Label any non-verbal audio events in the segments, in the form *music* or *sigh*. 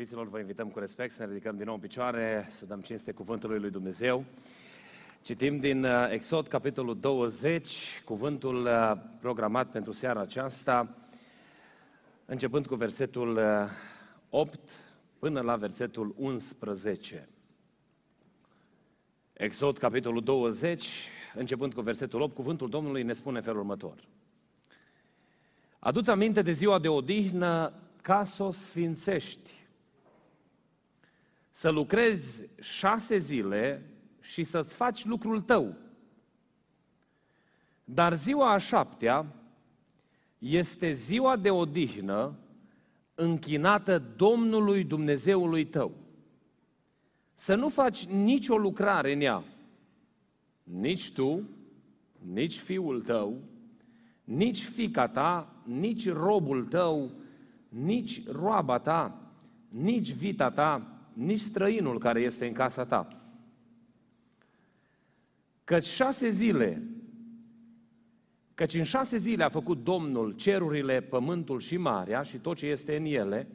Prebiților, vă invităm cu respect să ne ridicăm din nou în picioare, să dăm cinste cuvântului lui Dumnezeu. Citim din uh, Exod, capitolul 20, cuvântul uh, programat pentru seara aceasta, începând cu versetul 8 uh, până la versetul 11. Exod, capitolul 20, începând cu versetul 8, cuvântul Domnului ne spune felul următor. Aduți aminte de ziua de odihnă ca să o sfințești. Să lucrezi șase zile și să-ți faci lucrul tău. Dar ziua a șaptea este ziua de odihnă închinată Domnului Dumnezeului tău. Să nu faci nicio lucrare în ea, nici tu, nici fiul tău, nici fica ta, nici robul tău, nici roaba ta, nici vita ta, nici străinul care este în casa ta. Căci șase zile, căci în șase zile a făcut Domnul cerurile, pământul și marea și tot ce este în ele,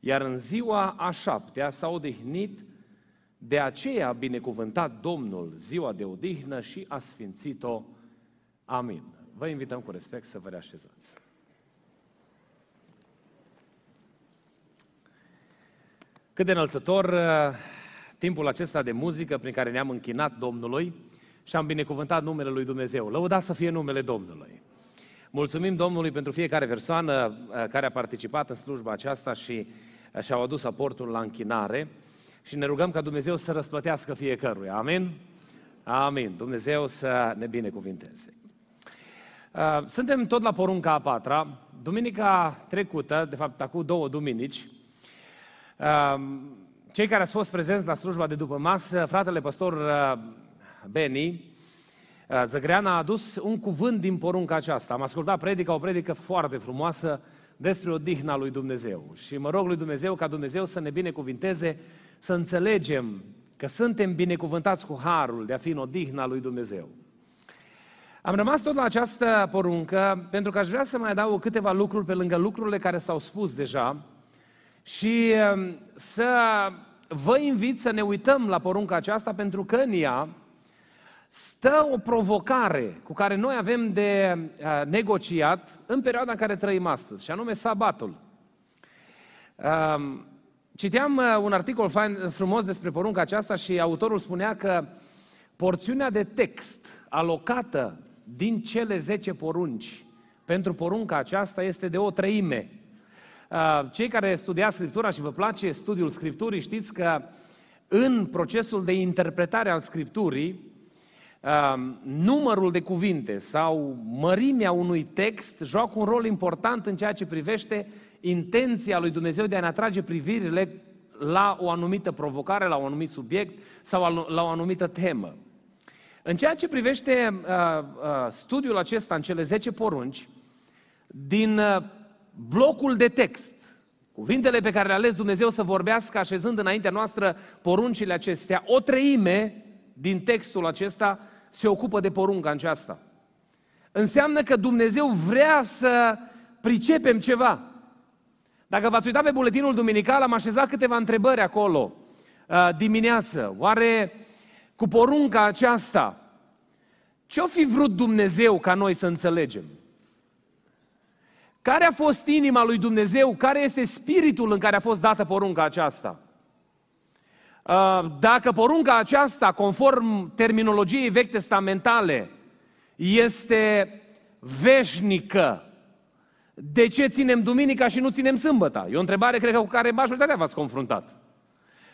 iar în ziua a șaptea s-a odihnit, de aceea a binecuvântat Domnul ziua de odihnă și a sfințit-o. Amin. Vă invităm cu respect să vă reașezați. Cât de înălțător uh, timpul acesta de muzică prin care ne-am închinat Domnului și am binecuvântat numele Lui Dumnezeu. Lăudat să fie numele Domnului. Mulțumim Domnului pentru fiecare persoană uh, care a participat în slujba aceasta și uh, și-au adus aportul la închinare și ne rugăm ca Dumnezeu să răsplătească fiecăruia. Amin? Amin. Dumnezeu să ne binecuvinteze. Suntem tot la porunca a patra. Duminica trecută, de fapt acum două duminici, cei care ați fost prezenți la slujba de după masă, fratele pastor uh, Beni, uh, Zăgrean a adus un cuvânt din porunca aceasta. Am ascultat predica, o predică foarte frumoasă despre odihna lui Dumnezeu. Și mă rog lui Dumnezeu ca Dumnezeu să ne binecuvinteze, să înțelegem că suntem binecuvântați cu harul de a fi în odihna lui Dumnezeu. Am rămas tot la această poruncă pentru că aș vrea să mai adaug câteva lucruri pe lângă lucrurile care s-au spus deja și um, să vă invit să ne uităm la porunca aceasta pentru că în ea stă o provocare cu care noi avem de uh, negociat în perioada în care trăim astăzi, și anume sabatul. Um, citeam uh, un articol fain, frumos despre porunca aceasta și autorul spunea că porțiunea de text alocată din cele 10 porunci pentru porunca aceasta este de o treime. Uh, cei care studiați Scriptura și vă place studiul Scripturii, știți că în procesul de interpretare al Scripturii, uh, numărul de cuvinte sau mărimea unui text joacă un rol important în ceea ce privește intenția lui Dumnezeu de a ne atrage privirile la o anumită provocare, la un anumit subiect sau la o anumită temă. În ceea ce privește uh, uh, studiul acesta în cele 10 porunci, din uh, blocul de text, cuvintele pe care le-a ales Dumnezeu să vorbească așezând înaintea noastră poruncile acestea, o treime din textul acesta se ocupă de porunca aceasta. Înseamnă că Dumnezeu vrea să pricepem ceva. Dacă v-ați uitat pe buletinul duminical, am așezat câteva întrebări acolo uh, dimineață. Oare cu porunca aceasta, ce-o fi vrut Dumnezeu ca noi să înțelegem? Care a fost inima lui Dumnezeu? Care este spiritul în care a fost dată porunca aceasta? Uh, dacă porunca aceasta, conform terminologiei vechi testamentale, este veșnică, de ce ținem duminica și nu ținem sâmbăta? E o întrebare, cred că, cu care majoritatea v-ați confruntat.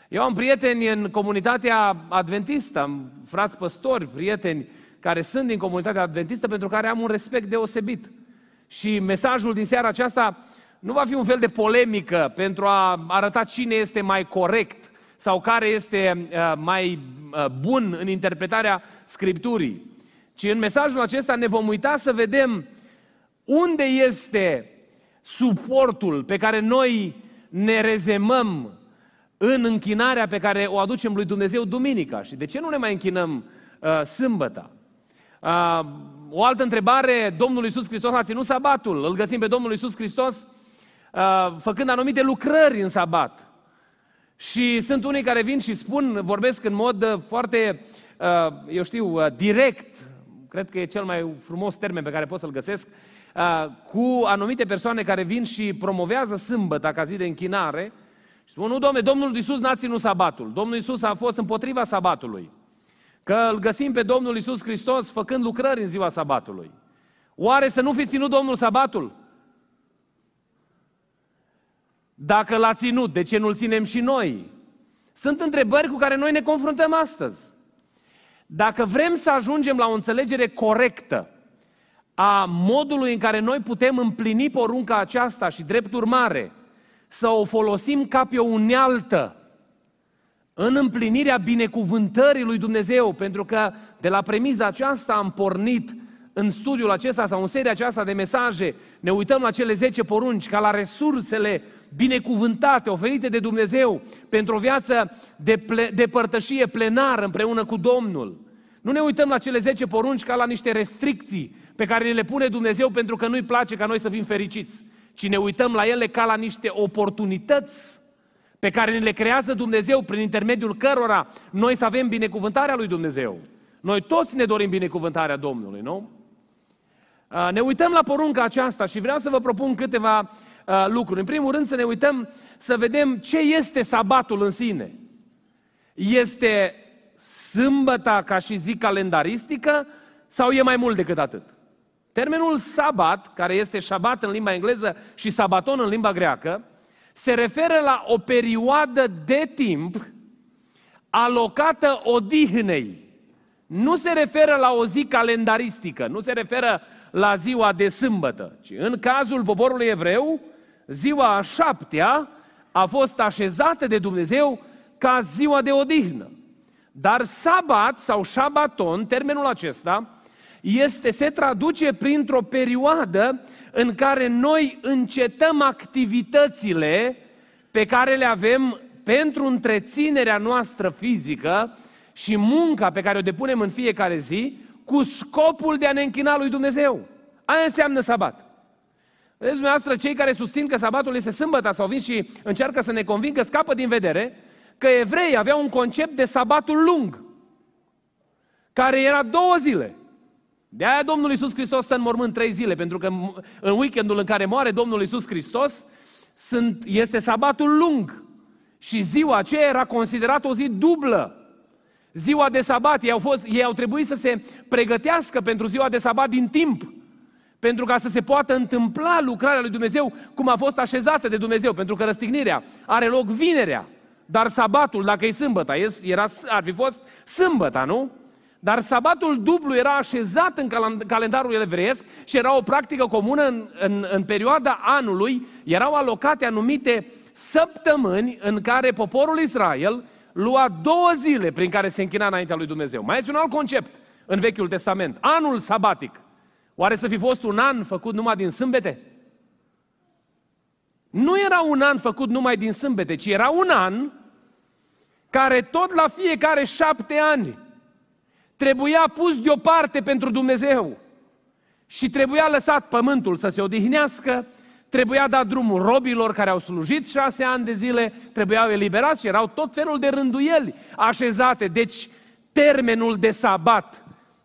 Eu am prieteni în comunitatea adventistă, am frați păstori, prieteni care sunt din comunitatea adventistă, pentru care am un respect deosebit. Și mesajul din seara aceasta nu va fi un fel de polemică pentru a arăta cine este mai corect sau care este uh, mai uh, bun în interpretarea Scripturii, ci în mesajul acesta ne vom uita să vedem unde este suportul pe care noi ne rezemăm în închinarea pe care o aducem lui Dumnezeu duminica și de ce nu ne mai închinăm uh, sâmbăta? Uh, o altă întrebare, Domnul Iisus Hristos a ținut sabatul. Îl găsim pe Domnul Iisus Hristos uh, făcând anumite lucrări în sabat. Și sunt unii care vin și spun, vorbesc în mod uh, foarte, uh, eu știu, uh, direct, cred că e cel mai frumos termen pe care pot să-l găsesc, cu anumite persoane care vin și promovează sâmbăta ca zi de închinare și spun, nu, domne, Domnul Iisus n-a ținut sabatul. Domnul Iisus a fost împotriva sabatului. Că îl găsim pe Domnul Iisus Hristos făcând lucrări în ziua sabatului. Oare să nu fi ținut Domnul sabatul? Dacă l-a ținut, de ce nu-l ținem și noi? Sunt întrebări cu care noi ne confruntăm astăzi. Dacă vrem să ajungem la o înțelegere corectă a modului în care noi putem împlini porunca aceasta și drept urmare să o folosim ca pe o unealtă în împlinirea binecuvântării lui Dumnezeu, pentru că de la premiza aceasta am pornit în studiul acesta sau în seria aceasta de mesaje, ne uităm la cele 10 porunci ca la resursele binecuvântate oferite de Dumnezeu pentru o viață de, ple- de părtășie plenară împreună cu Domnul. Nu ne uităm la cele 10 porunci ca la niște restricții pe care ne le pune Dumnezeu pentru că nu-i place ca noi să fim fericiți, ci ne uităm la ele ca la niște oportunități pe care ne le creează Dumnezeu prin intermediul cărora noi să avem binecuvântarea lui Dumnezeu. Noi toți ne dorim binecuvântarea Domnului, nu? Ne uităm la porunca aceasta și vreau să vă propun câteva lucruri. În primul rând să ne uităm să vedem ce este sabatul în sine. Este sâmbăta ca și zi calendaristică sau e mai mult decât atât? Termenul sabat, care este șabat în limba engleză și sabaton în limba greacă, se referă la o perioadă de timp alocată odihnei. Nu se referă la o zi calendaristică, nu se referă la ziua de sâmbătă, ci în cazul poporului evreu, ziua a șaptea a fost așezată de Dumnezeu ca ziua de odihnă. Dar sabat sau șabaton, termenul acesta, este, se traduce printr-o perioadă în care noi încetăm activitățile pe care le avem pentru întreținerea noastră fizică și munca pe care o depunem în fiecare zi cu scopul de a ne închina lui Dumnezeu. Aia înseamnă sabat. Vedeți dumneavoastră, cei care susțin că sabatul este sâmbătă sau vin și încearcă să ne convingă, scapă din vedere că evreii aveau un concept de sabatul lung, care era două zile. De aia Domnul Iisus Hristos stă în mormânt trei zile, pentru că în weekendul în care moare Domnul Iisus Hristos sunt, este sabatul lung. Și ziua aceea era considerată o zi dublă. Ziua de sabat, ei au, fost, ei au trebuit să se pregătească pentru ziua de sabat din timp. Pentru ca să se poată întâmpla lucrarea lui Dumnezeu cum a fost așezată de Dumnezeu. Pentru că răstignirea are loc vinerea. Dar sabatul, dacă e sâmbătă, era, ar fi fost sâmbătă, nu? Dar sabatul dublu era așezat în calendarul evreiesc și era o practică comună în, în, în perioada anului. Erau alocate anumite săptămâni în care poporul Israel lua două zile prin care se închina înaintea lui Dumnezeu. Mai este un alt concept în Vechiul Testament. Anul sabatic. Oare să fi fost un an făcut numai din sâmbete? Nu era un an făcut numai din sâmbete, ci era un an care tot la fiecare șapte ani trebuia pus deoparte pentru Dumnezeu și trebuia lăsat pământul să se odihnească, trebuia dat drumul robilor care au slujit șase ani de zile, trebuiau eliberați și erau tot felul de rânduieli așezate. Deci termenul de sabat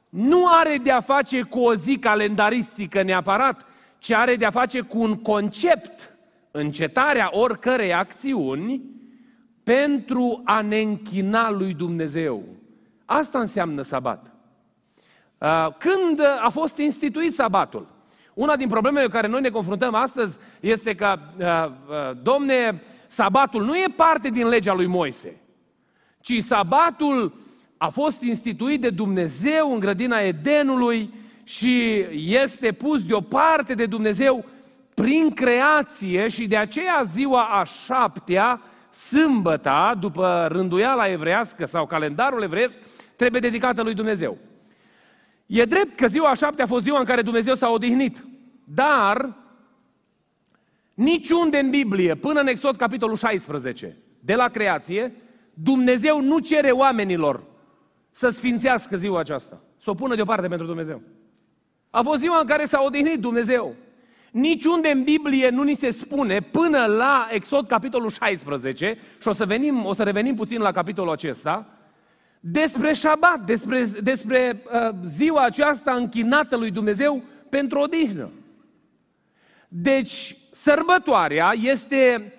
nu are de a face cu o zi calendaristică neapărat, ci are de a face cu un concept, încetarea oricărei acțiuni pentru a ne închina lui Dumnezeu. Asta înseamnă sabat. Uh, când a fost instituit sabatul? Una din problemele cu care noi ne confruntăm astăzi este că, uh, uh, domne, sabatul nu e parte din legea lui Moise, ci sabatul a fost instituit de Dumnezeu în grădina Edenului și este pus deoparte de Dumnezeu prin creație și de aceea ziua a șaptea sâmbăta, după rânduiala evrească sau calendarul evreiesc, trebuie dedicată lui Dumnezeu. E drept că ziua șapte a fost ziua în care Dumnezeu s-a odihnit, dar niciunde în Biblie, până în Exod capitolul 16, de la creație, Dumnezeu nu cere oamenilor să sfințească ziua aceasta, să o pună deoparte pentru Dumnezeu. A fost ziua în care s-a odihnit Dumnezeu. Niciunde în Biblie nu ni se spune până la Exod capitolul 16, și o să, venim, o să revenim puțin la capitolul acesta, despre șabat, despre, despre uh, ziua aceasta închinată lui Dumnezeu pentru odihnă. Deci, sărbătoarea este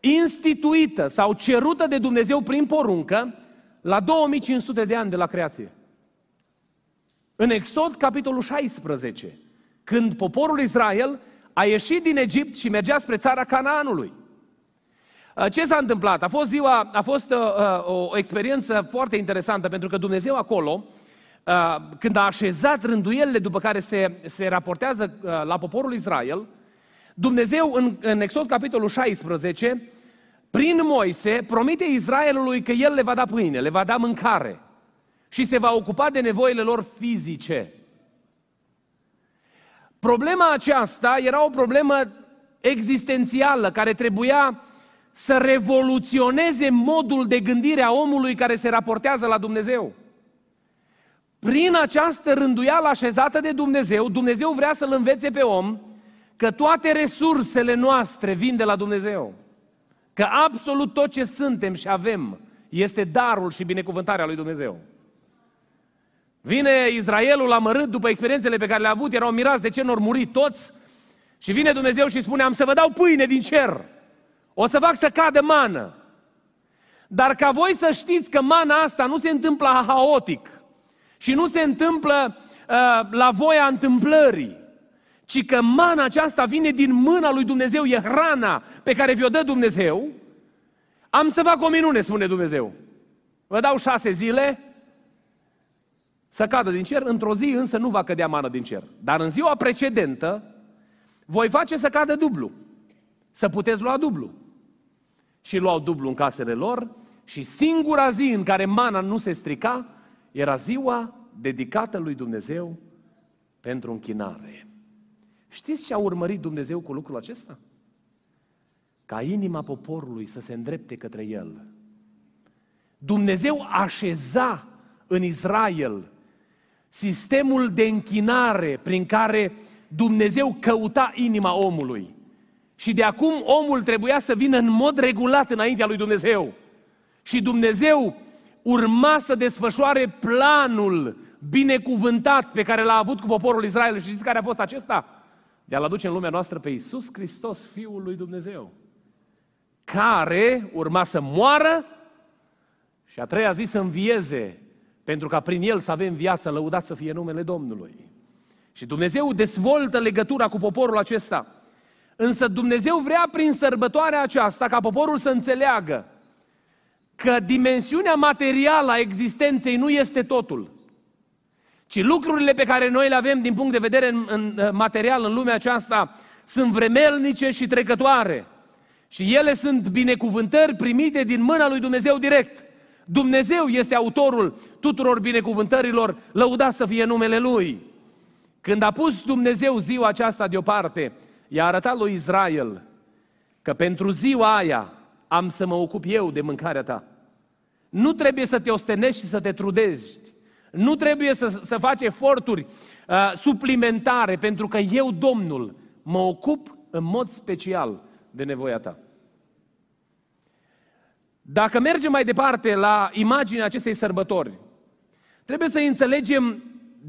instituită sau cerută de Dumnezeu prin poruncă la 2500 de ani de la creație. În Exod, capitolul 16, când poporul Israel a ieșit din Egipt și mergea spre țara Canaanului. Uh, ce s-a întâmplat? A fost, ziua, a fost uh, uh, o experiență foarte interesantă, pentru că Dumnezeu acolo, uh, când a așezat rânduielile după care se, se raportează uh, la poporul Israel, Dumnezeu în, în Exod capitolul 16, prin Moise, promite Israelului că El le va da pâine, le va da mâncare și se va ocupa de nevoile lor fizice. Problema aceasta era o problemă existențială care trebuia să revoluționeze modul de gândire a omului care se raportează la Dumnezeu. Prin această rânduială așezată de Dumnezeu, Dumnezeu vrea să-l învețe pe om că toate resursele noastre vin de la Dumnezeu. Că absolut tot ce suntem și avem este darul și binecuvântarea lui Dumnezeu. Vine Israelul amărât după experiențele pe care le-a avut, erau mirați de ce nu muri toți și vine Dumnezeu și spune, am să vă dau pâine din cer, o să fac să cadă mană. Dar ca voi să știți că mana asta nu se întâmplă haotic și nu se întâmplă uh, la voia întâmplării, ci că mana aceasta vine din mâna lui Dumnezeu, e hrana pe care vi-o dă Dumnezeu, am să fac o minune, spune Dumnezeu. Vă dau șase zile să cadă din cer, într-o zi însă nu va cădea mană din cer. Dar în ziua precedentă voi face să cadă dublu, să puteți lua dublu. Și luau dublu în casele lor și singura zi în care mana nu se strica era ziua dedicată lui Dumnezeu pentru închinare. Știți ce a urmărit Dumnezeu cu lucrul acesta? Ca inima poporului să se îndrepte către El. Dumnezeu așeza în Israel sistemul de închinare prin care Dumnezeu căuta inima omului. Și de acum omul trebuia să vină în mod regulat înaintea lui Dumnezeu. Și Dumnezeu urma să desfășoare planul binecuvântat pe care l-a avut cu poporul Israel. Și știți care a fost acesta? de a-L aduce în lumea noastră pe Iisus Hristos, Fiul lui Dumnezeu, care urma să moară și a treia zi să învieze, pentru ca prin El să avem viață, lăudat să fie numele Domnului. Și Dumnezeu dezvoltă legătura cu poporul acesta. Însă Dumnezeu vrea prin sărbătoarea aceasta ca poporul să înțeleagă că dimensiunea materială a existenței nu este totul ci lucrurile pe care noi le avem din punct de vedere în, în, uh, material în lumea aceasta sunt vremelnice și trecătoare. Și ele sunt binecuvântări primite din mâna lui Dumnezeu direct. Dumnezeu este autorul tuturor binecuvântărilor, lăudat să fie numele Lui. Când a pus Dumnezeu ziua aceasta deoparte, i-a arătat lui Israel că pentru ziua aia am să mă ocup eu de mâncarea ta. Nu trebuie să te ostenești și să te trudești. Nu trebuie să, să faci eforturi uh, suplimentare, pentru că eu, Domnul, mă ocup în mod special de nevoia ta. Dacă mergem mai departe la imaginea acestei sărbători, trebuie să înțelegem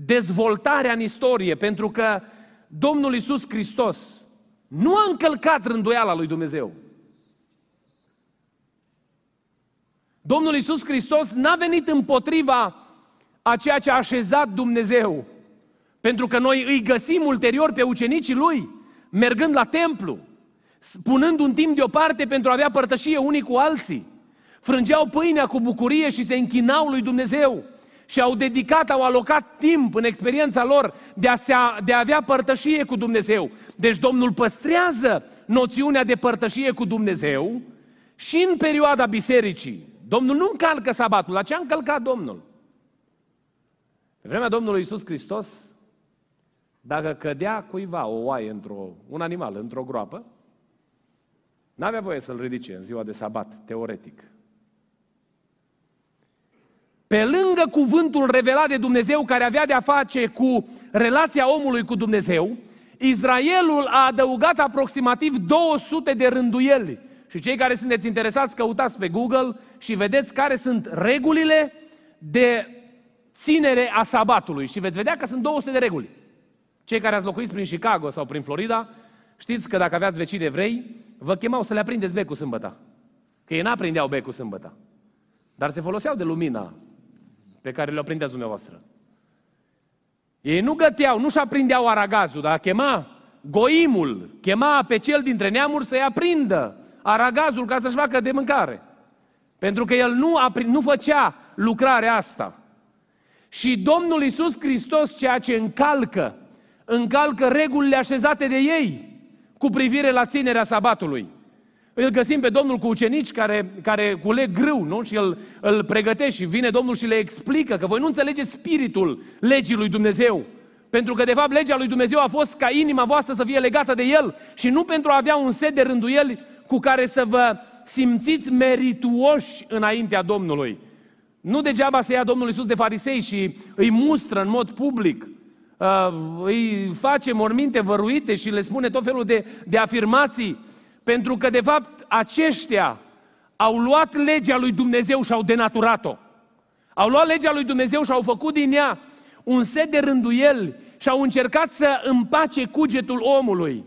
dezvoltarea în istorie, pentru că Domnul Isus Hristos nu a încălcat rânduiala lui Dumnezeu. Domnul Isus Hristos n-a venit împotriva a ceea ce a așezat Dumnezeu. Pentru că noi îi găsim ulterior pe ucenicii lui, mergând la templu, punând un timp deoparte pentru a avea părtășie unii cu alții. Frângeau pâinea cu bucurie și se închinau lui Dumnezeu și au dedicat, au alocat timp în experiența lor de a, se, de a avea părtășie cu Dumnezeu. Deci Domnul păstrează noțiunea de părtășie cu Dumnezeu Și în perioada bisericii, Domnul nu încalcă sabatul. La ce a încălcat Domnul? Pe vremea Domnului Isus Hristos, dacă cădea cuiva o oaie într-o, un animal într-o groapă, n-avea voie să-l ridice în ziua de sabat, teoretic. Pe lângă cuvântul revelat de Dumnezeu care avea de-a face cu relația omului cu Dumnezeu, Israelul a adăugat aproximativ 200 de rânduieli. Și cei care sunteți interesați, căutați pe Google și vedeți care sunt regulile de ținere a sabatului. Și veți vedea că sunt 200 de reguli. Cei care ați locuit prin Chicago sau prin Florida, știți că dacă aveați vecini evrei, vă chemau să le aprindeți becul sâmbătă. Că ei n-aprindeau becul sâmbătă. Dar se foloseau de lumina pe care le-o prindeați dumneavoastră. Ei nu găteau, nu-și aprindeau aragazul, dar chema goimul, chema pe cel dintre neamuri să-i aprindă aragazul ca să-și facă de mâncare. Pentru că el nu, aprind, nu făcea lucrarea asta. Și Domnul Iisus Hristos, ceea ce încalcă, încalcă regulile așezate de ei cu privire la ținerea sabatului. Îl găsim pe Domnul cu ucenici care, care culeg grâu, nu? Și îl, îl pregătește și vine Domnul și le explică că voi nu înțelegeți spiritul legii lui Dumnezeu. Pentru că, de fapt, legea lui Dumnezeu a fost ca inima voastră să fie legată de El și nu pentru a avea un set de rânduieli cu care să vă simțiți merituoși înaintea Domnului. Nu degeaba se ia Domnul Iisus de farisei și îi mustră în mod public, uh, îi face morminte văruite și le spune tot felul de, de afirmații pentru că, de fapt, aceștia au luat legea lui Dumnezeu și au denaturat-o. Au luat legea lui Dumnezeu și au făcut din ea un set de rânduieli și au încercat să împace cugetul omului.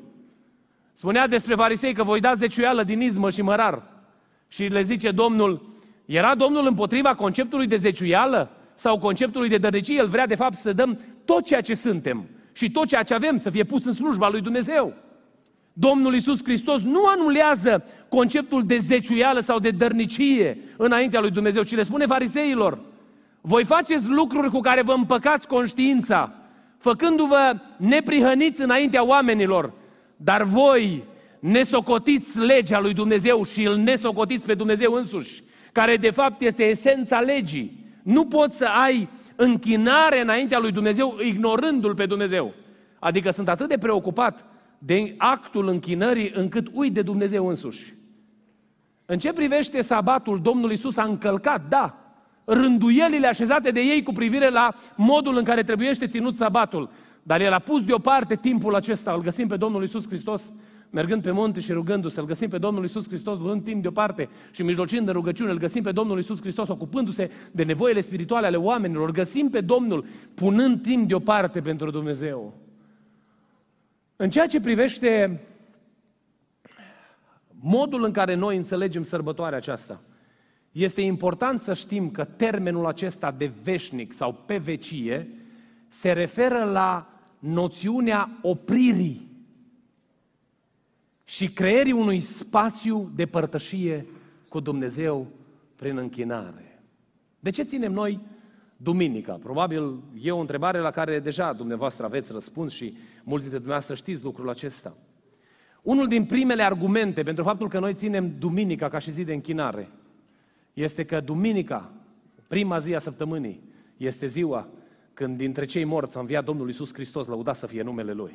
Spunea despre farisei că voi da zeciuială din izmă și mărar. Și le zice Domnul, era Domnul împotriva conceptului de zeciuială sau conceptului de dărnicie? El vrea de fapt să dăm tot ceea ce suntem și tot ceea ce avem să fie pus în slujba lui Dumnezeu. Domnul Isus Hristos nu anulează conceptul de zeciuială sau de dărnicie înaintea lui Dumnezeu, ci le spune fariseilor, voi faceți lucruri cu care vă împăcați conștiința, făcându-vă neprihăniți înaintea oamenilor, dar voi nesocotiți legea lui Dumnezeu și îl nesocotiți pe Dumnezeu însuși, care de fapt este esența legii. Nu poți să ai închinare înaintea lui Dumnezeu ignorându-L pe Dumnezeu. Adică sunt atât de preocupat de actul închinării încât uit de Dumnezeu însuși. În ce privește sabatul, Domnul Isus a încălcat, da, rânduielile așezate de ei cu privire la modul în care trebuiește ținut sabatul. Dar el a pus deoparte timpul acesta, îl găsim pe Domnul Isus Hristos mergând pe munte și rugându-se, îl găsim pe Domnul Isus Hristos luând timp deoparte și mijlocind în rugăciune, îl găsim pe Domnul Isus Hristos ocupându-se de nevoile spirituale ale oamenilor, îl găsim pe Domnul punând timp deoparte pentru Dumnezeu. În ceea ce privește modul în care noi înțelegem sărbătoarea aceasta, este important să știm că termenul acesta de veșnic sau pe vecie se referă la noțiunea opririi și creierii unui spațiu de părtășie cu Dumnezeu prin închinare. De ce ținem noi duminica? Probabil e o întrebare la care deja dumneavoastră aveți răspuns și mulți dintre dumneavoastră știți lucrul acesta. Unul din primele argumente pentru faptul că noi ținem duminica ca și zi de închinare este că duminica, prima zi a săptămânii, este ziua când dintre cei morți a înviat Domnul Isus Hristos, lăudat să fie numele Lui.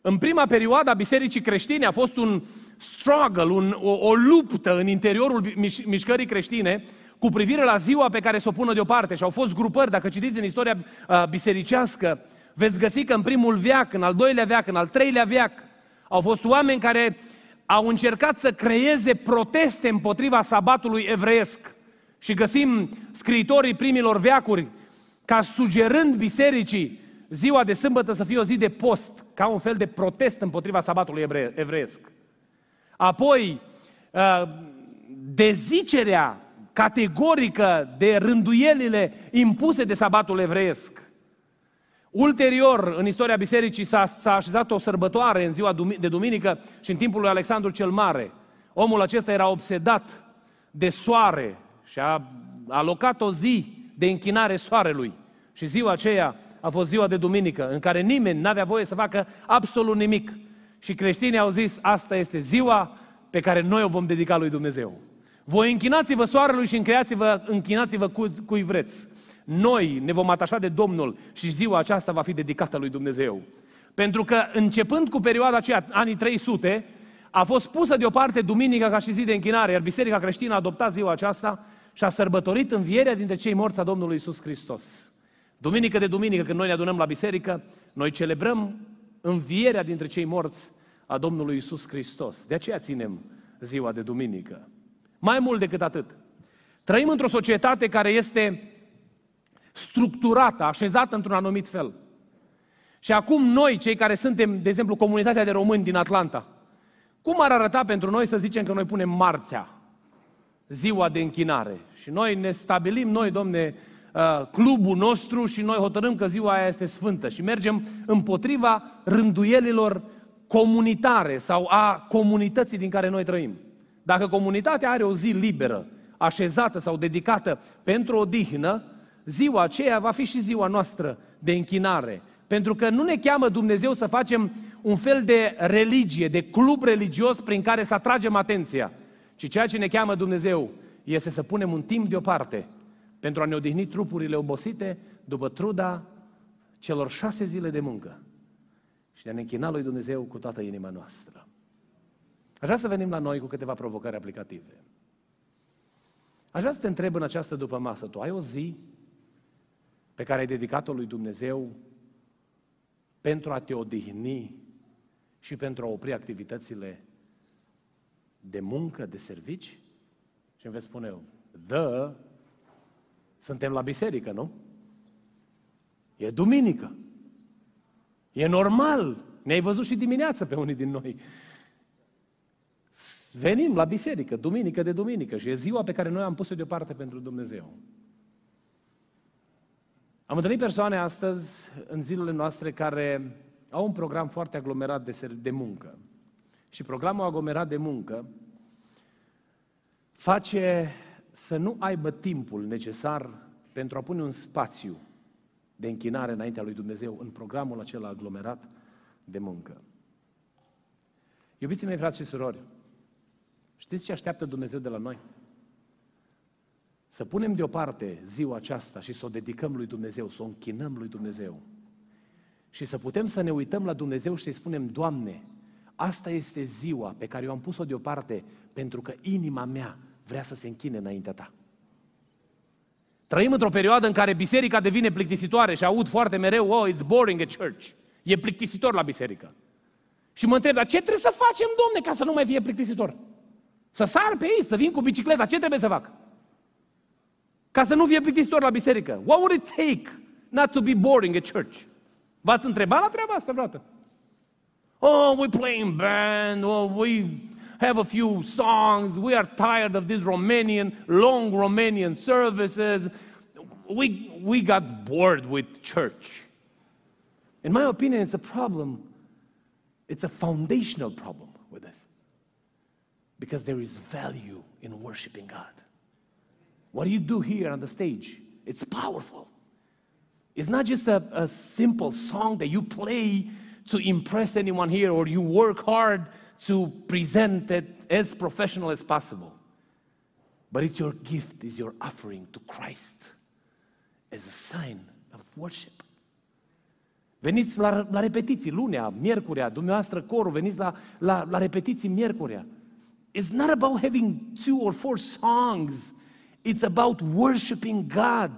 În prima perioadă a bisericii creștine a fost un struggle, un, o, o luptă în interiorul miș, mișcării creștine cu privire la ziua pe care să o pună deoparte. Și au fost grupări, dacă citiți în istoria uh, bisericească, veți găsi că în primul veac, în al doilea veac, în al treilea veac, au fost oameni care au încercat să creeze proteste împotriva sabatului evreiesc. Și găsim scriitorii primilor veacuri ca sugerând bisericii ziua de sâmbătă să fie o zi de post, ca un fel de protest împotriva sabatului evreiesc. Apoi, uh, dezicerea categorică de rânduielile impuse de sabatul evreiesc. Ulterior, în istoria bisericii s-a, s-a așezat o sărbătoare în ziua de duminică și în timpul lui Alexandru cel Mare. Omul acesta era obsedat de soare și a alocat o zi de închinare soarelui. Și ziua aceea a fost ziua de duminică, în care nimeni n-avea voie să facă absolut nimic. Și creștinii au zis, asta este ziua pe care noi o vom dedica lui Dumnezeu. Voi închinați-vă soarelui și închinați-vă, închinați-vă cu, cui vreți. Noi ne vom atașa de Domnul și ziua aceasta va fi dedicată lui Dumnezeu. Pentru că începând cu perioada aceea, anii 300, a fost pusă deoparte duminica ca și zi de închinare, iar Biserica creștină a adoptat ziua aceasta și a sărbătorit învierea dintre cei morți a Domnului Isus Hristos. Duminică de duminică, când noi ne adunăm la biserică, noi celebrăm învierea dintre cei morți a Domnului Isus Hristos. De aceea ținem ziua de duminică. Mai mult decât atât, trăim într-o societate care este structurată, așezată într-un anumit fel. Și acum noi, cei care suntem, de exemplu, comunitatea de români din Atlanta, cum ar arăta pentru noi să zicem că noi punem marțea, ziua de închinare? Și noi ne stabilim, noi, domne, uh, clubul nostru și noi hotărâm că ziua aia este sfântă și mergem împotriva rânduielilor comunitare sau a comunității din care noi trăim. Dacă comunitatea are o zi liberă, așezată sau dedicată pentru o dihnă, ziua aceea va fi și ziua noastră de închinare. Pentru că nu ne cheamă Dumnezeu să facem un fel de religie, de club religios prin care să atragem atenția, ci ceea ce ne cheamă Dumnezeu este să punem un timp deoparte pentru a ne odihni trupurile obosite după truda celor șase zile de muncă și de a ne închina lui Dumnezeu cu toată inima noastră. Aș vrea să venim la noi cu câteva provocări aplicative. Aș vrea să te întreb în această după masă, tu ai o zi pe care ai dedicat-o lui Dumnezeu pentru a te odihni și pentru a opri activitățile de muncă, de servici? Și îmi veți spune eu, dă, suntem la biserică, nu? E duminică. E normal. Ne-ai văzut și dimineața pe unii din noi. Venim la biserică, duminică de duminică și e ziua pe care noi am pus-o deoparte pentru Dumnezeu. Am întâlnit persoane astăzi, în zilele noastre, care au un program foarte aglomerat de, de muncă. Și programul aglomerat de muncă face să nu aibă timpul necesar pentru a pune un spațiu de închinare înaintea lui Dumnezeu în programul acela aglomerat de muncă. Iubiții mei, frați și surori, știți ce așteaptă Dumnezeu de la noi? Să punem deoparte ziua aceasta și să o dedicăm lui Dumnezeu, să o închinăm lui Dumnezeu. Și să putem să ne uităm la Dumnezeu și să-i spunem, Doamne, asta este ziua pe care eu am pus-o deoparte pentru că inima mea vrea să se închine înaintea Ta. Trăim într-o perioadă în care biserica devine plictisitoare și aud foarte mereu, oh, it's boring at church. E plictisitor la biserică. Și mă întreb, dar ce trebuie să facem, domne, ca să nu mai fie plictisitor? Să sar pe ei, să vin cu bicicleta, ce trebuie să fac? Ca să nu fie plictisitor la biserică. What would it take not to be boring at church? V-ați întrebat la treaba asta vreodată? Oh, we play in band, oh, we have a few songs, we are tired of these Romanian, long Romanian services. We, we got bored with church. In my opinion, it's a problem. It's a foundational problem this. Because there is value in worshiping God. What you do here on the stage? It's powerful. It's not just a, a simple song that you play to impress anyone here or you work hard to present it as professional as possible. But it's your gift, it's your offering to Christ as a sign of worship. Veniți la, la repetiții lunea, miercurea, dumneavoastră corul, veniți la, la, la repetiții miercurea. It's not about having two or four songs It's about worshiping God.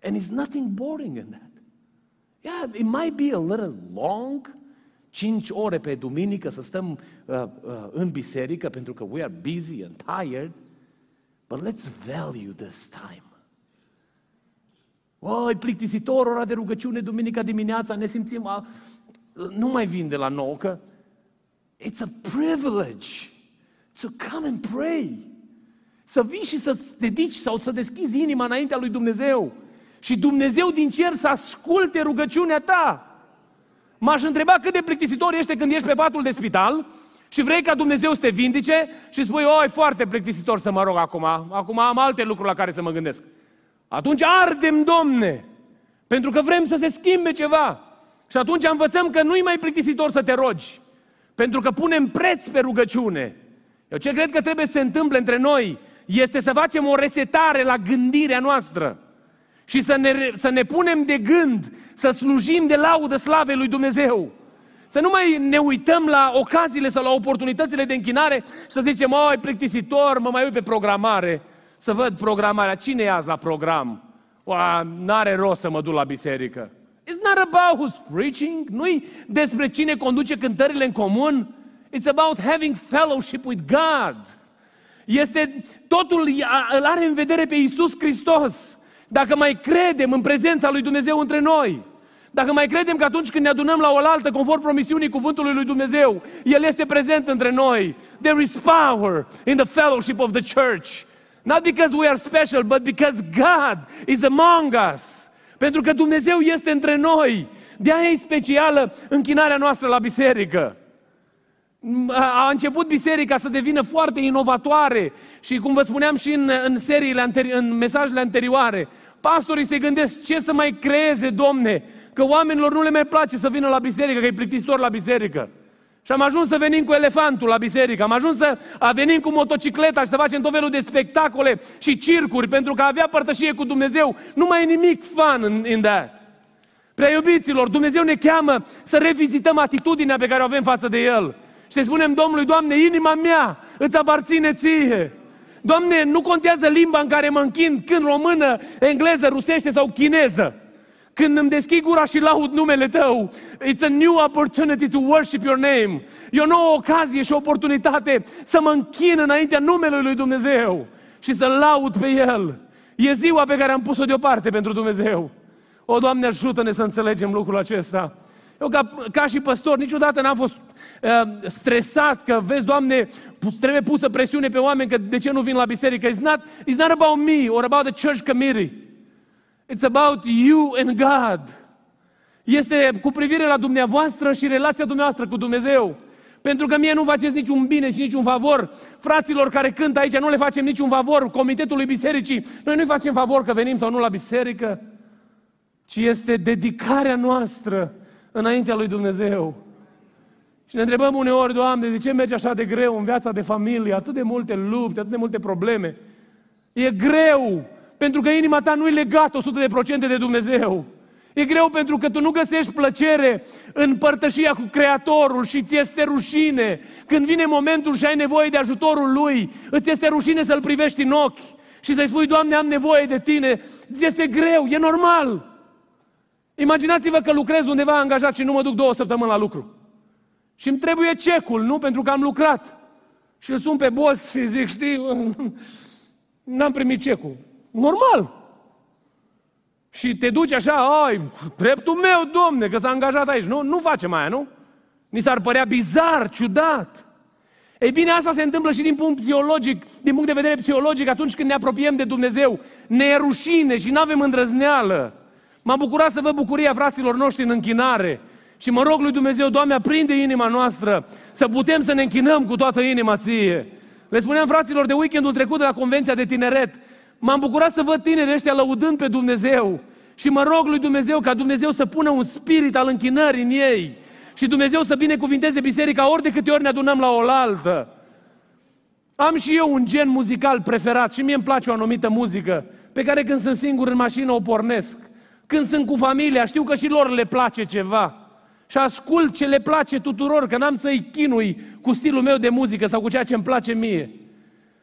And it's nothing boring in that. Yeah, it might be a little long, cinci ore pe duminică să stăm uh, uh, în biserică pentru că we are busy and tired, but let's value this time. Oh, e plictisitor ora de rugăciune duminica dimineața, ne simțim, uh, nu mai vin de la nou, că it's a privilege to come and pray. Să vii și să-ți dedici sau să deschizi inima înaintea lui Dumnezeu. Și Dumnezeu din cer să asculte rugăciunea ta. M-aș întreba cât de plictisitor ești când ești pe patul de spital și vrei ca Dumnezeu să te vindice și spui, o, e foarte plictisitor să mă rog acum, acum am alte lucruri la care să mă gândesc. Atunci ardem, Domne, pentru că vrem să se schimbe ceva. Și atunci învățăm că nu-i mai plictisitor să te rogi, Pentru că punem preț pe rugăciune. Eu ce cred că trebuie să se întâmple între noi este să facem o resetare la gândirea noastră și să ne, să ne punem de gând să slujim de laudă slavei lui Dumnezeu. Să nu mai ne uităm la ocaziile sau la oportunitățile de închinare și să zicem, oi, plictisitor, mă mai uit pe programare, să văd programarea. Cine e azi la program? N-are rost să mă duc la biserică. It's not about who's preaching. Nu-i despre cine conduce cântările în comun. It's about having fellowship with God. Este, totul îl are în vedere pe Iisus Hristos. Dacă mai credem în prezența lui Dumnezeu între noi, dacă mai credem că atunci când ne adunăm la oaltă, conform promisiunii cuvântului lui Dumnezeu, El este prezent între noi. There is power in the fellowship of the church. Not because we are special, but because God is among us. Pentru că Dumnezeu este între noi. De aia e specială închinarea noastră la biserică. A început biserica să devină foarte inovatoare și cum vă spuneam și în, în seriile anteri- în mesajele anterioare, pastorii se gândesc ce să mai creeze, Domne, că oamenilor nu le mai place să vină la biserică, că e plictisitor la biserică. Și am ajuns să venim cu elefantul la biserică, am ajuns să venim cu motocicleta și să facem tot felul de spectacole și circuri, pentru că avea părtășie cu Dumnezeu. Nu mai e nimic fun in, in that. Prea iubiților, Dumnezeu ne cheamă să revizităm atitudinea pe care o avem față de El. Și să spunem Domnului, Doamne, inima mea îți aparține ție. Doamne, nu contează limba în care mă închin, când română, engleză, rusește sau chineză. Când îmi deschid gura și laud numele Tău, it's a new opportunity to worship your name. E o nouă ocazie și oportunitate să mă închin înaintea numelui lui Dumnezeu și să laud pe El. E ziua pe care am pus-o deoparte pentru Dumnezeu. O, Doamne, ajută-ne să înțelegem lucrul acesta. Eu ca, ca și păstor niciodată n-am fost uh, stresat că, vezi, Doamne, trebuie pusă presiune pe oameni că de ce nu vin la biserică. It's not, it's not about me or about the church committee. It's about you and God. Este cu privire la dumneavoastră și relația dumneavoastră cu Dumnezeu. Pentru că mie nu faceți niciun bine și niciun favor. Fraților care cântă aici nu le facem niciun favor. Comitetului bisericii, noi nu-i facem favor că venim sau nu la biserică, ci este dedicarea noastră înaintea lui Dumnezeu. Și ne întrebăm uneori, Doamne, de ce merge așa de greu în viața de familie, atât de multe lupte, atât de multe probleme? E greu, pentru că inima ta nu e legată 100% de Dumnezeu. E greu pentru că tu nu găsești plăcere în părtășia cu Creatorul și ți este rușine. Când vine momentul și ai nevoie de ajutorul Lui, îți este rușine să-L privești în ochi și să-i spui, Doamne, am nevoie de Tine. Ți este greu, e normal. Imaginați-vă că lucrez undeva angajat și nu mă duc două săptămâni la lucru. Și îmi trebuie cecul, nu? Pentru că am lucrat. Și îl sun pe boss și zic, știi, *laughs* n-am primit cecul. Normal. Și te duci așa, ai, dreptul meu, domne, că s-a angajat aici. Nu, nu facem aia, nu? Mi s-ar părea bizar, ciudat. Ei bine, asta se întâmplă și din punct psihologic, din punct de vedere psihologic, atunci când ne apropiem de Dumnezeu. Ne e rușine și nu avem îndrăzneală. M-am bucurat să văd bucuria fraților noștri în închinare. Și mă rog lui Dumnezeu, Doamne, aprinde inima noastră, să putem să ne închinăm cu toată inima ție. Le spuneam fraților de weekendul trecut de la Convenția de Tineret, m-am bucurat să văd tinerii ăștia lăudând pe Dumnezeu. Și mă rog lui Dumnezeu ca Dumnezeu să pună un spirit al închinării în ei. Și Dumnezeu să binecuvinteze biserica ori de câte ori ne adunăm la oaltă. Am și eu un gen muzical preferat și mie îmi place o anumită muzică pe care când sunt singur în mașină o pornesc. Când sunt cu familia, știu că și lor le place ceva. Și ascult ce le place tuturor, că n-am să-i chinui cu stilul meu de muzică sau cu ceea ce îmi place mie.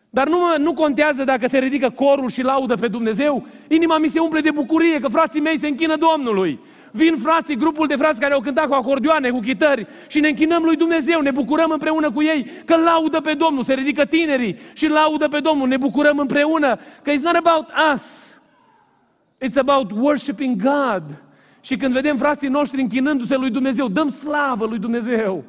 Dar nu, mă, nu contează dacă se ridică corul și laudă pe Dumnezeu, inima mi se umple de bucurie că frații mei se închină Domnului. Vin frații, grupul de frați care au cântat cu acordioane, cu chitări și ne închinăm lui Dumnezeu, ne bucurăm împreună cu ei că laudă pe Domnul. Se ridică tinerii și laudă pe Domnul, ne bucurăm împreună că it's not about us, It's about worshiping God. Și când vedem frații noștri închinându-se lui Dumnezeu, dăm slavă lui Dumnezeu.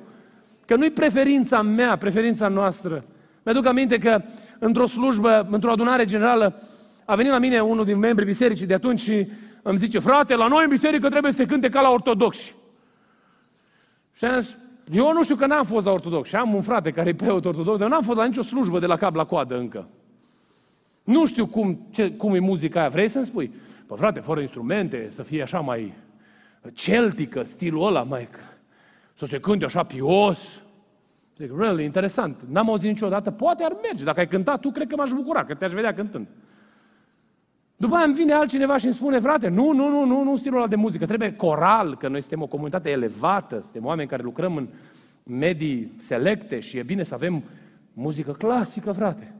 Că nu-i preferința mea, preferința noastră. Mi-aduc aminte că într-o slujbă, într-o adunare generală, a venit la mine unul din membrii bisericii de atunci și îmi zice, frate, la noi în biserică trebuie să se cânte ca la ortodoxi. Și am zis, eu nu știu că n-am fost la ortodox. Și am un frate care e preot ortodox, dar n-am fost la nicio slujbă de la cap la coadă încă. Nu știu cum, ce, cum e muzica aia. Vrei să-mi spui? Păi frate, fără instrumente, să fie așa mai celtică, stilul ăla, mai... Să se cânte așa pios. Zic, really, interesant. N-am auzit niciodată, poate ar merge. Dacă ai cântat tu, cred că m-aș bucura, că te-aș vedea cântând. După aia îmi vine altcineva și îmi spune, frate, nu, nu, nu, nu, nu stilul ăla de muzică, trebuie coral, că noi suntem o comunitate elevată, suntem oameni care lucrăm în medii selecte și e bine să avem muzică clasică, frate.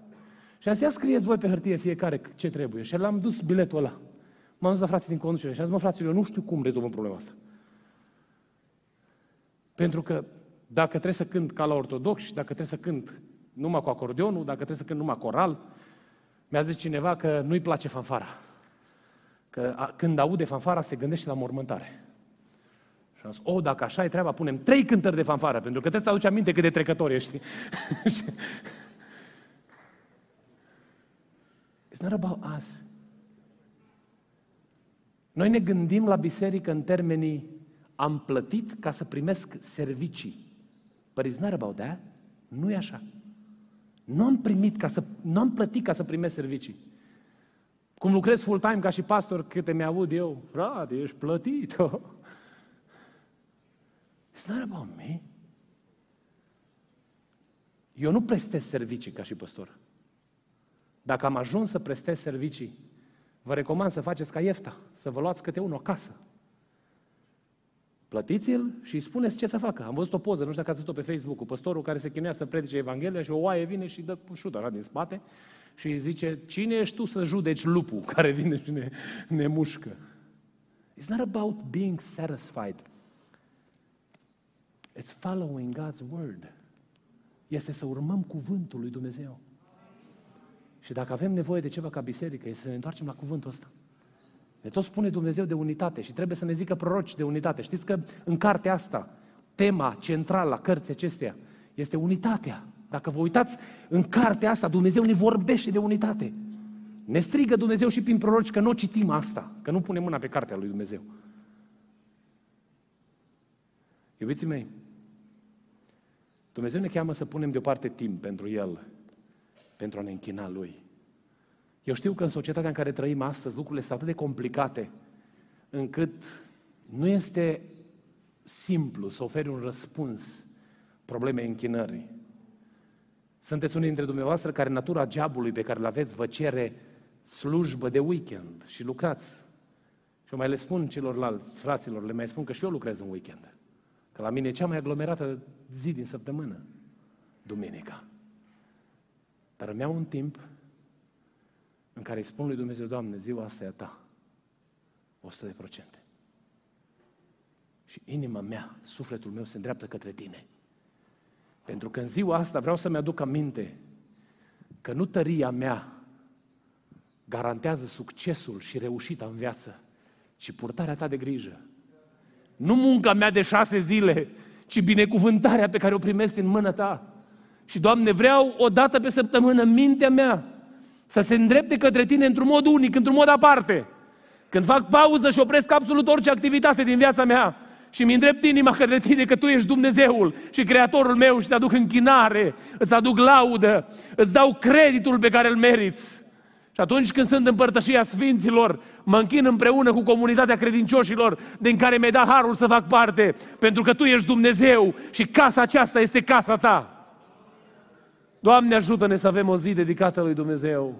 Și am zis, ia scrieți voi pe hârtie fiecare ce trebuie. Și l-am dus biletul ăla. M-am dus la frații din conducere și am zis, mă, fraților, eu nu știu cum rezolvăm problema asta. Pentru că dacă trebuie să cânt ca la ortodox, dacă trebuie să cânt numai cu acordeonul, dacă trebuie să cânt numai coral, mi-a zis cineva că nu-i place fanfara. Că a, când aude fanfara se gândește la mormântare. Și am zis, o, dacă așa e treaba, punem trei cântări de fanfară, pentru că trebuie să aduci aminte cât de trecători ești. It's not about us. Noi ne gândim la biserică în termenii am plătit ca să primesc servicii. But it's not about that. Nu e așa. Nu am primit ca să, nu am plătit ca să primesc servicii. Cum lucrez full-time ca și pastor, câte mi-aud eu, frate, ești plătit. *laughs* It's not about me. Eu nu prestez servicii ca și pastor. Dacă am ajuns să prestez servicii, vă recomand să faceți ca Iefta, să vă luați câte unul acasă. Plătiți-l și îi spuneți ce să facă. Am văzut o poză, nu știu dacă ați văzut-o pe Facebook, cu păstorul care se chinuia să predice Evanghelia și o oaie vine și dă șută așa din spate și îi zice, cine ești tu să judeci lupul *laughs* care vine și ne, ne mușcă? It's not about being satisfied. It's following God's word. Este să urmăm cuvântul lui Dumnezeu. Și dacă avem nevoie de ceva ca biserică, este să ne întoarcem la cuvântul ăsta. Ne tot spune Dumnezeu de unitate și trebuie să ne zică proroci de unitate. Știți că în cartea asta, tema centrală a cărții acesteia este unitatea. Dacă vă uitați în cartea asta, Dumnezeu ne vorbește de unitate. Ne strigă Dumnezeu și prin proroci că nu citim asta, că nu punem mâna pe cartea lui Dumnezeu. Iubiții mei, Dumnezeu ne cheamă să punem deoparte timp pentru El, pentru a ne închina Lui. Eu știu că în societatea în care trăim astăzi lucrurile sunt atât de complicate încât nu este simplu să oferi un răspuns problemei închinării. Sunteți unii dintre dumneavoastră care natura geabului pe care îl aveți vă cere slujbă de weekend și lucrați. Și eu mai le spun celorlalți fraților, le mai spun că și eu lucrez în weekend. Că la mine e cea mai aglomerată zi din săptămână, duminica. Dar îmi iau un timp în care îi spun lui Dumnezeu, Doamne, ziua asta e a Ta. 100 de procente. Și inima mea, sufletul meu se îndreaptă către Tine. Pentru că în ziua asta vreau să-mi aduc aminte că nu tăria mea garantează succesul și reușita în viață, ci purtarea ta de grijă. Nu munca mea de șase zile, ci binecuvântarea pe care o primesc din mână ta. Și, Doamne, vreau o dată pe săptămână mintea mea să se îndrepte către tine într-un mod unic, într-un mod aparte. Când fac pauză și opresc absolut orice activitate din viața mea și mi îndrept inima către tine că tu ești Dumnezeul și Creatorul meu și îți aduc închinare, îți aduc laudă, îți dau creditul pe care îl meriți. Și atunci când sunt împărtășia Sfinților, mă închin împreună cu comunitatea credincioșilor din care mi-ai dat harul să fac parte, pentru că Tu ești Dumnezeu și casa aceasta este casa Ta. Doamne ajută-ne să avem o zi dedicată lui Dumnezeu.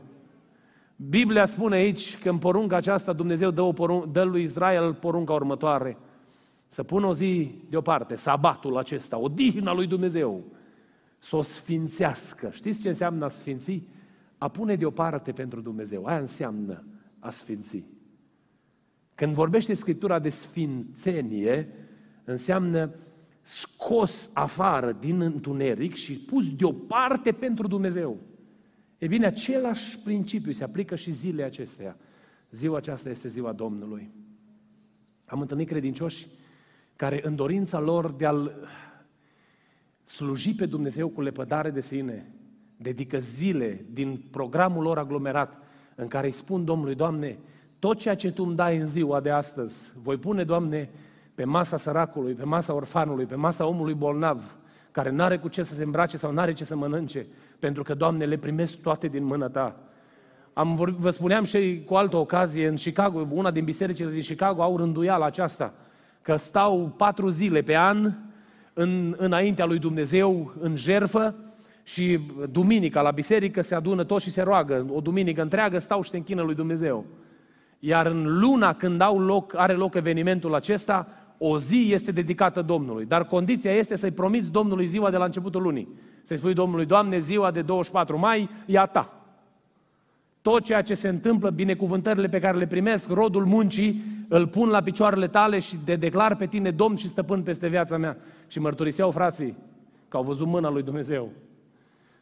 Biblia spune aici că în porunca aceasta Dumnezeu dă, o porun- dă lui Israel porunca următoare. Să pună o zi deoparte, sabatul acesta, o dihnă lui Dumnezeu, să o sfințească. Știți ce înseamnă a sfinți? A pune deoparte pentru Dumnezeu. Aia înseamnă a sfinți. Când vorbește Scriptura de sfințenie, înseamnă scos afară din întuneric și pus deoparte pentru Dumnezeu. E bine, același principiu se aplică și zilele acestea. Ziua aceasta este ziua Domnului. Am întâlnit credincioși care în dorința lor de a-L sluji pe Dumnezeu cu lepădare de sine, dedică zile din programul lor aglomerat în care îi spun Domnului, Doamne, tot ceea ce Tu îmi dai în ziua de astăzi, voi pune, Doamne, pe masa săracului, pe masa orfanului, pe masa omului bolnav, care nu are cu ce să se îmbrace sau nu are ce să mănânce, pentru că, Doamne, le primesc toate din mâna Ta. Am vorbit, vă spuneam și cu altă ocazie, în Chicago, una din bisericile din Chicago au rânduiala aceasta, că stau patru zile pe an în, înaintea lui Dumnezeu, în jerfă, și duminica la biserică se adună toți și se roagă. O duminică întreagă stau și se închină lui Dumnezeu. Iar în luna când au loc, are loc evenimentul acesta, o zi este dedicată Domnului. Dar condiția este să-i promiți Domnului ziua de la începutul lunii. Să-i spui Domnului, Doamne, ziua de 24 mai e a ta. Tot ceea ce se întâmplă, binecuvântările pe care le primesc, rodul muncii, îl pun la picioarele tale și te declar pe tine Domn și stăpân peste viața mea. Și mărturiseau frații că au văzut mâna lui Dumnezeu.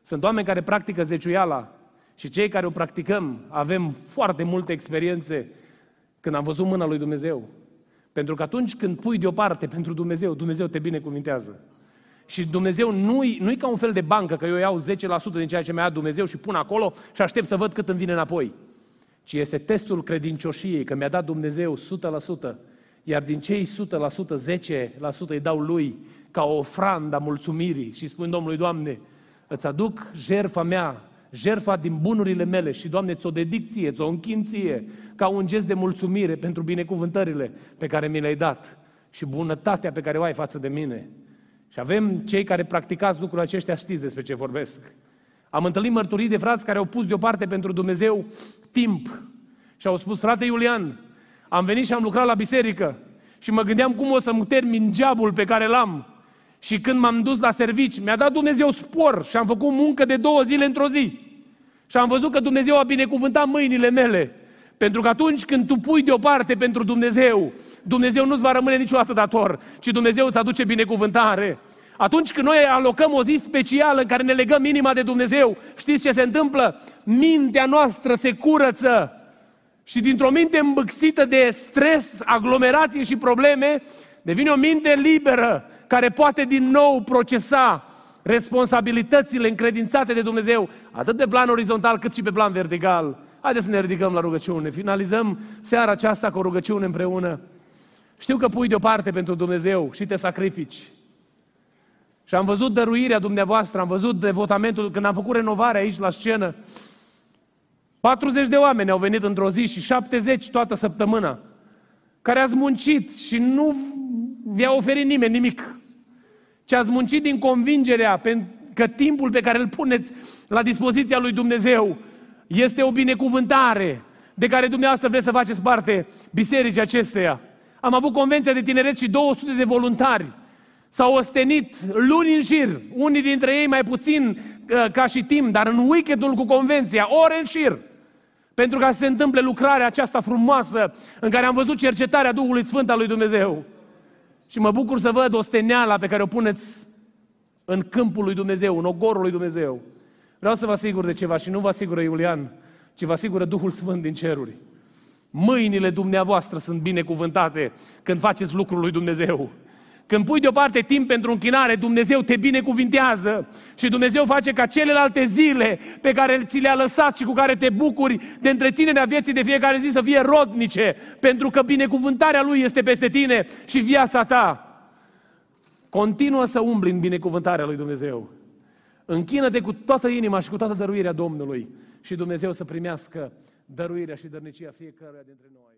Sunt oameni care practică zeciuiala și cei care o practicăm avem foarte multe experiențe când am văzut mâna lui Dumnezeu. Pentru că atunci când pui deoparte pentru Dumnezeu, Dumnezeu te binecuvintează. Și Dumnezeu nu-i, nu-i ca un fel de bancă, că eu iau 10% din ceea ce mi-a dat Dumnezeu și pun acolo și aștept să văd cât îmi vine înapoi. Ci este testul credincioșiei, că mi-a dat Dumnezeu 100%, iar din cei 100%, 10% îi dau Lui ca o ofrandă a mulțumirii și spun Domnului, Doamne, îți aduc jerfa mea, jerfa din bunurile mele și, Doamne, ți-o dedic ție, ți-o închin ție, ca un gest de mulțumire pentru binecuvântările pe care mi le-ai dat și bunătatea pe care o ai față de mine. Și avem cei care practicați lucrul aceștia, știți despre ce vorbesc. Am întâlnit mărturii de frați care au pus deoparte pentru Dumnezeu timp și au spus, frate Iulian, am venit și am lucrat la biserică și mă gândeam cum o să-mi termin geabul pe care l-am. Și când m-am dus la servici, mi-a dat Dumnezeu spor și am făcut muncă de două zile într-o zi. Și am văzut că Dumnezeu a binecuvântat mâinile mele. Pentru că atunci când tu pui deoparte pentru Dumnezeu, Dumnezeu nu-ți va rămâne niciodată dator, ci Dumnezeu îți aduce binecuvântare. Atunci când noi alocăm o zi specială în care ne legăm inima de Dumnezeu, știți ce se întâmplă? Mintea noastră se curăță și dintr-o minte îmbâxită de stres, aglomerație și probleme, devine o minte liberă care poate din nou procesa responsabilitățile încredințate de Dumnezeu, atât pe plan orizontal cât și pe plan vertical. Haideți să ne ridicăm la rugăciune. Finalizăm seara aceasta cu o rugăciune împreună. Știu că pui deoparte pentru Dumnezeu și te sacrifici. Și am văzut dăruirea dumneavoastră, am văzut devotamentul, când am făcut renovare aici la scenă. 40 de oameni au venit într-o zi și 70 toată săptămâna, care ați muncit și nu vi-a oferit nimeni nimic. Ce ați muncit din convingerea că timpul pe care îl puneți la dispoziția lui Dumnezeu este o binecuvântare de care dumneavoastră vreți să faceți parte bisericii acesteia. Am avut convenția de tineret și 200 de voluntari. S-au ostenit luni în șir, unii dintre ei mai puțin uh, ca și timp, dar în weekendul cu convenția, ore în șir. Pentru ca să se întâmple lucrarea aceasta frumoasă în care am văzut cercetarea Duhului Sfânt al lui Dumnezeu. Și mă bucur să văd osteneala pe care o puneți în câmpul lui Dumnezeu, în ogorul lui Dumnezeu. Vreau să vă asigur de ceva și nu vă asigură Iulian, ci vă asigură Duhul Sfânt din ceruri. Mâinile dumneavoastră sunt binecuvântate când faceți lucrul lui Dumnezeu. Când pui deoparte timp pentru închinare, Dumnezeu te binecuvintează și Dumnezeu face ca celelalte zile pe care ți le-a lăsat și cu care te bucuri de întreținerea vieții de fiecare zi să fie rodnice, pentru că binecuvântarea Lui este peste tine și viața ta. Continuă să umbli în binecuvântarea Lui Dumnezeu. Închină-te cu toată inima și cu toată dăruirea Domnului și Dumnezeu să primească dăruirea și dărnicia fiecăruia dintre noi.